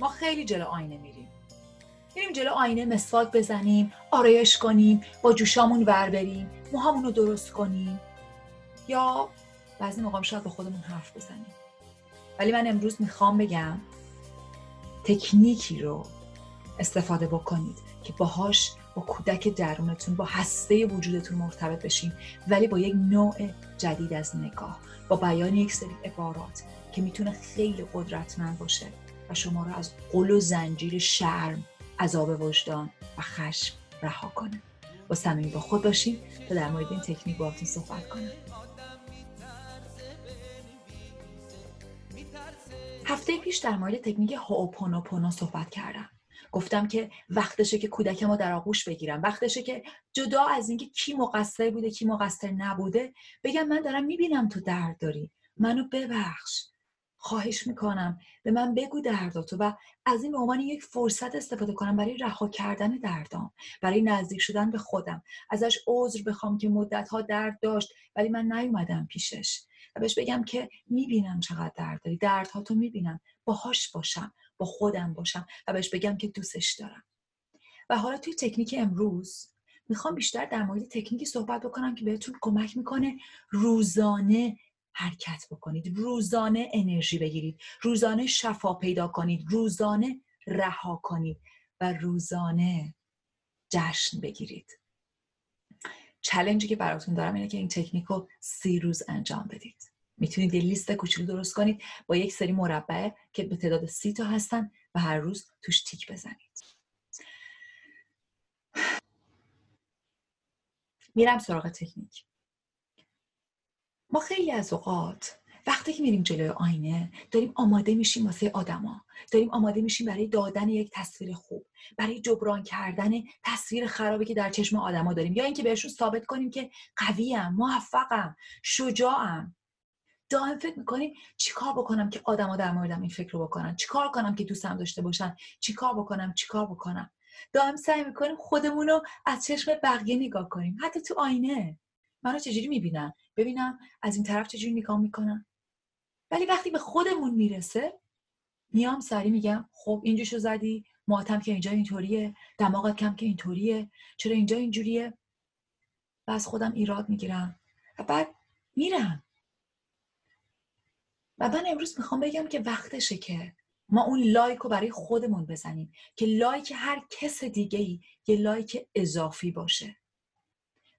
ما خیلی جلو آینه میریم. میریم جلو آینه مسواک بزنیم آرایش کنیم با جوشامون ور بریم موهامون رو درست کنیم. یا بعضی موقع شاید با خودمون حرف بزنیم. ولی من امروز می‌خوام بگم تکنیکی رو استفاده بکنید که باهاش با کودک درونتون با هسته وجودتون مرتبط بشین ولی با یک نوع جدید از نگاه با بیان یک سری عبارات که می‌تونه خیلی قدرتمند باشه. و شما رو از قل و زنجیر شرم عذاب وجدان و خشم رها کنه. با صمیمی با خود باشین تا در مورد این تکنیک باهاتون صحبت کنم. هفته پیش در مورد تکنیک هوپونوپونو صحبت کردم. گفتم که وقتشه که کودک ما در آغوش بگیرم. وقتشه که جدا از اینکه کی مقصر بوده کی مقصر نبوده بگم من دارم می‌بینم تو درد داری منو ببخش. خواهش می‌کنم. به من بگو درداتو و از این به عنوان یک فرصت استفاده کنم برای رها کردن دردام برای نزدیک شدن به خودم. ازش عذر بخوام که مدتها درد داشت ولی من نیومدم پیشش. و بهش بگم که می‌بینم چقدر درد داری. دردها تو می‌بینم. باهاش باشم. با خودم باشم. و بهش بگم که دوستش دارم. و حالا توی تکنیک امروز می‌خوام بیشتر در مورد تکنیکی صحبت بکنم که بهتون کمک می‌کنه روزانه حرکت بکنید. روزانه انرژی بگیرید. روزانه شفا پیدا کنید. روزانه رها کنید و روزانه جشن بگیرید. چلنجی که براتون دارم اینه که این تکنیک رو سی روز انجام بدید. می‌تونید یه لیست کوچولو درست کنید. با یک سری مربع که به تعداد سی تا هستن و هر روز توش تیک بزنید. میرم سراغ تکنیک. خیلی از اوقات وقتی که میریم جلوی آینه داریم آماده میشیم واسه آدما. داریم آماده میشیم برای دادن یک تصویر خوب برای جبران کردن تصویر خرابی که در چشم آدما داریم. یا اینکه بهشون ثابت کنیم که قویم موفقم شجاعم. دائم فکر می‌کنیم چیکار بکنم که آدما در موردم این فکر رو بکنن؟ چیکار کنم که دوستم داشته باشن؟ چیکار بکنم؟ چیکار بکنم؟ دائم سعی می‌کنیم خودمون رو از چشم بقیه نگاه کنیم. حتی تو آینه. منو چجوری می‌بینم ببینم از این طرف چجوری نگاه می‌کنم ولی وقتی به خودمون می‌رسه میام سری میگم خب اینجوشو زدی ماتم که اینجا اینطوریه دماغت کم که اینطوریه چرا اینجا اینجوریه؟ و از خودم ایراد می‌گیرم و بعد میرم. و من امروز می‌خوام بگم که وقتشه که ما اون لایک رو برای خودمون بزنیم که لایک هر کس دیگه ای یه لایک اضافی باشه.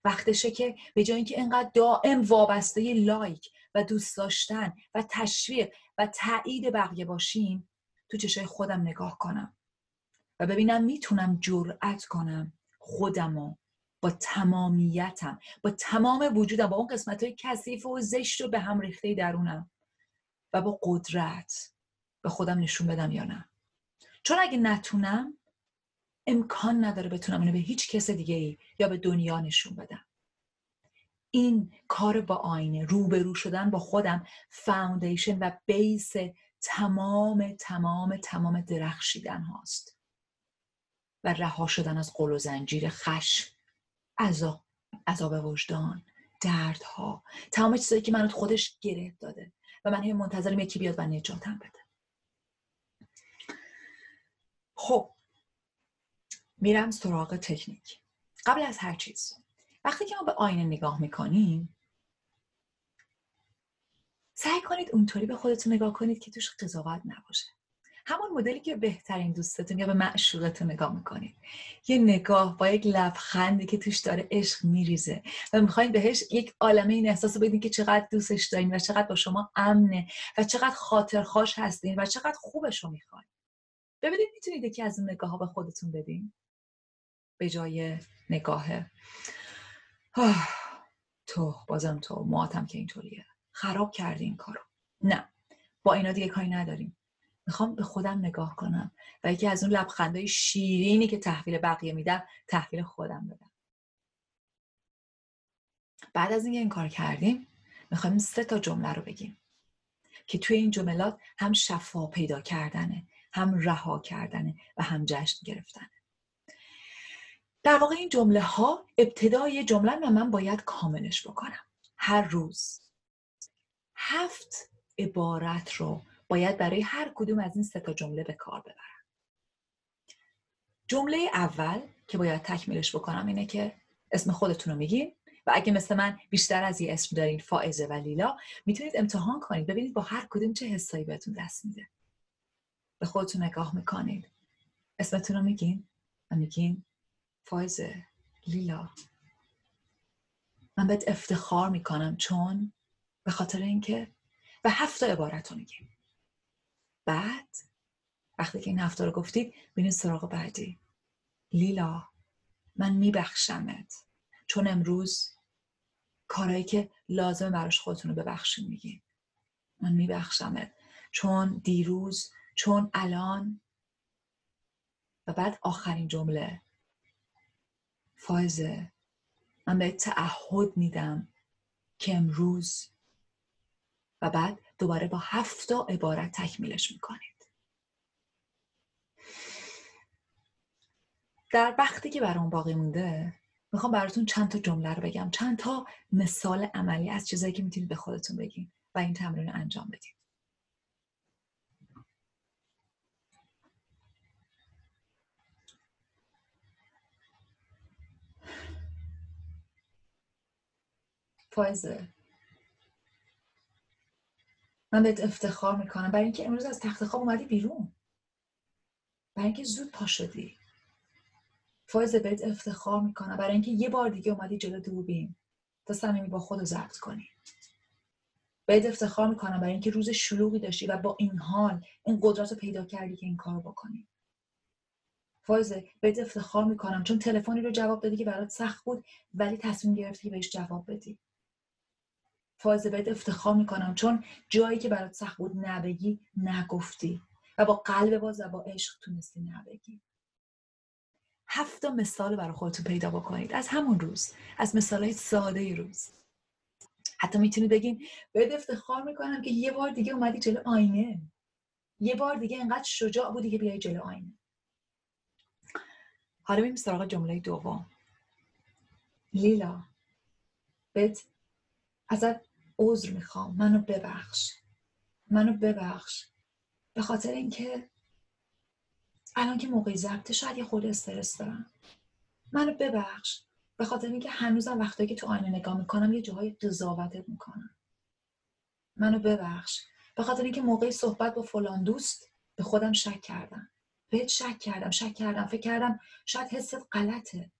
وقتشه که به جای اینکه انقدر دائم وابسته لایک و دوست داشتن و تشویق و تایید بقیه باشیم تو چشای خودم نگاه کنم و ببینم می‌تونم جرأت کنم خودمو با تمامیتم با تمام وجودم با اون قسمت های کثیف و زشت و به هم ریخته درونم و با قدرت به خودم نشون بدم یا نه. چون اگه نتونم امکان نداره بتونم اینو به هیچ کس دیگه ای یا به دنیا نشون بدم. این کار با آینه روبرو شدن با خودم فاوندیشن و بیس تمام تمام تمام درخشیدن هاست. و رها شدن از قل و زنجیر خشم عذاب عذاب وجدان دردها. تمام چیزایی که منو خودش گره داده و من هم منتظرم یکی بیاد و نجاتم بده. خب میرم سراغ تکنیک. قبل از هر چیز. وقتی که ما به آینه نگاه می‌کنیم سعی کنید اونطوری به خودتون نگاه کنید که توش قضاوت نباشه. همون مدلی که بهترین دوستتون یا به معشوقتون نگاه می‌کنید. یه نگاه با یک لبخندی که توش داره عشق میریزه و می‌خواین بهش یک عالمه این احساس بدین که چقدر دوستش دارین و چقدر با شما امنه و چقدر خاطرخواش هستین و چقدر خوبش رو می‌خواین. ببینید می‌تونید یکی از اون نگاه ها به خودتون بدین. به جای نگاه. تو بازم تو مواتم که اینطوریه. خراب کردی این کارو. نه با اینا دیگه کاری نداریم. می‌خوام به خودم نگاه کنم و یکی از اون لبخندهای شیرینی که تحویل بقیه میدم تحویل خودم بدم. بعد از اینکه این کار کردیم می‌خوایم سه تا جمله رو بگیم که توی این جملات هم شفا پیدا کردنه هم رها کردنه و هم جشن گرفتنه در واقع این جمله ها ابتدای جمله و من باید کاملش بکنم. هر روز هفت عبارت رو باید برای هر کدوم از این سه تا جمله به کار ببرم. جمله اول که باید تکمیلش بکنم اینه که اسم خودتون رو میگین و اگه مثل من بیشتر از یه اسم دارین فائزه و لیلا می‌تونید امتحان کنید. ببینید با هر کدوم چه حسایی بهتون دست میده. به خودتون نگاه می‌کنید. اسمتون رو میگین و میگین فائزه لیلا. من بهت افتخار می‌کنم چون به خاطر اینکه و هفت عبارت رو میگیم بعد وقتی که این هفته رو گفتید بینید سراغ بعدی. لیلا من میبخشمت چون امروز کارهایی که لازم براش خودتون رو ببخشین میگین من میبخشمت چون دیروز چون الان. و بعد آخرین جمله. فایزه من به تعهد میدم که امروز و بعد دوباره با هفت عبارت تکمیلش می‌کنید. در وقتی که برام باقی مونده می‌خوام براتون چند تا جمله رو بگم. چند تا مثال عملی از چیزایی که می‌تونید به خودتون بگین و این تمرین رو انجام بدید فایزه. من بهت افتخار می‌کنم. برای اینکه امروز از تخت خواب اومدی بیرون. برای اینکه زود پا شدی. فایزه بهت افتخار می‌کنم. برای اینکه یه بار دیگه اومدی جلو دوربین. تا صمیمی با خود ضبط کنی. بهت افتخار می‌کنم برای اینکه روز شلوغی داشتی و با این حال این قدرت رو پیدا کردی که این کار بکنی. فایزه بهت افتخار می‌کنم چون تلفنی رو جواب دادی که برات سخت بود ولی تصمیم گرفتی که بهش جواب بدی. فایزه بهت افتخار می‌کنم. چون جایی که برات سخت بود نبگی نگفتی. و با قلب باز و با عشق تونستی نبگی. هفت مثال برای خودتون پیدا بکنید. از همون روز. از مثال های ساده روز. حتی می‌تونید بگین بهت افتخار می‌کنم که یه بار دیگه اومدی جلو آینه. یه بار دیگه انقدر شجاع بودی که بیای جلو آینه. حالا میریم سراغ جمله دوم. لیلا بهت ازت عذر می‌خوام. منو ببخش. منو ببخش. به خاطر اینکه الان که موقعی ضبطه شاید یه خود استرس دارم. منو ببخش. به خاطر اینکه هنوزم وقتی که تو آینه نگاه می‌کنم یه جاهای قضاوتت می‌کنم. منو ببخش. به خاطر اینکه موقعی صحبت با فلان دوست به خودم شک کردم. بهت شک کردم شک کردم فکر کردم شاید حست غلطه.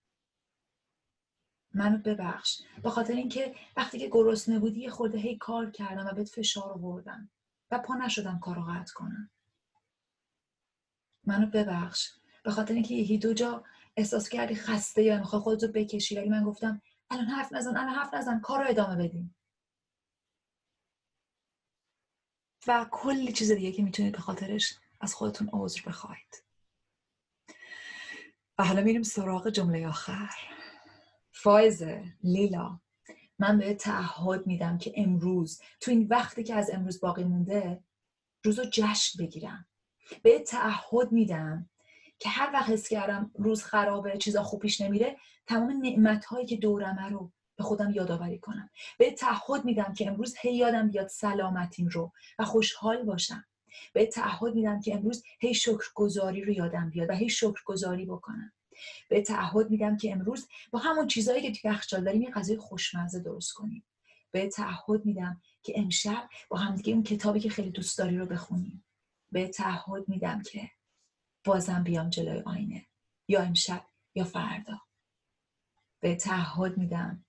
منو ببخش. به خاطر اینکه وقتی که گرسنه بودی یه خورده هی کار کردم و بهت فشار آوردم و پا نشدم کارو قطع کنم. منو ببخش. به خاطر اینکه یکی دو جا احساس کردی خسته یا می‌خوای خودتو بکشی ولی من گفتم الان حرف نزن الان حرف نزن کار رو ادامه بدیم. و کلی چیز دیگه که می‌تونید به خاطرش از خودتون عذر بخواید. و حالا میریم سراغ جمله آخر. فایزه لیلا. من به تعهد میدم که امروز تو این وقتی که از امروز باقی مونده روزو جشن بگیرم. به تعهد میدم که هر وقت حس کردم روز خرابه چیزا خوب پیش نمیره تمام نعمت هایی که دورمه رو به خودم یادآوری کنم. به تعهد میدم که امروز هی یادم بیاد سلامتیم رو و خوشحال باشم. به تعهد میدم که امروز هی شکرگزاری رو یادم بیاد و هی شکرگزاری بکنم. به تعهد میدم که امروز با همون چیزهایی که توی یخچال داریم یه غذای خوشمزه درست کنیم. به تعهد میدم که امشب با همدیگه اون کتابی که خیلی دوست داری رو بخونیم. به تعهد میدم که بازم بیام جلوی آینه. یا امشب یا فردا. به تعهد میدم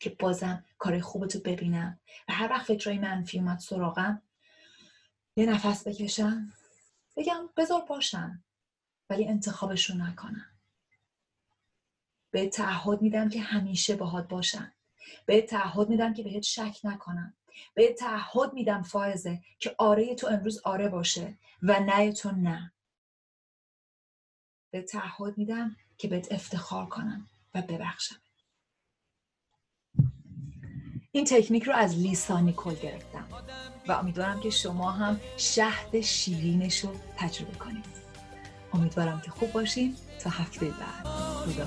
که بازم کار خوبتو ببینم و هر وقت فکرهای منفی اومد سراغم یه نفس بکشم. بگم بذار باشم. ولی انتخابشون نکنم. به تعهد میدم که همیشه باهات باشم. به تعهد میدم که بهت شک نکنم. به تعهد میدم فائزه که آره تو امروز آره باشه و نه تو نه. به تعهد میدم که بهت افتخار کنم و ببخشم. این تکنیک رو از لیسا نیکل گرفتم و امیدوارم که شما هم شهد شیرینش رو تجربه کنید. امیدوارم که خوب باشین. تا هفته بعد. خدا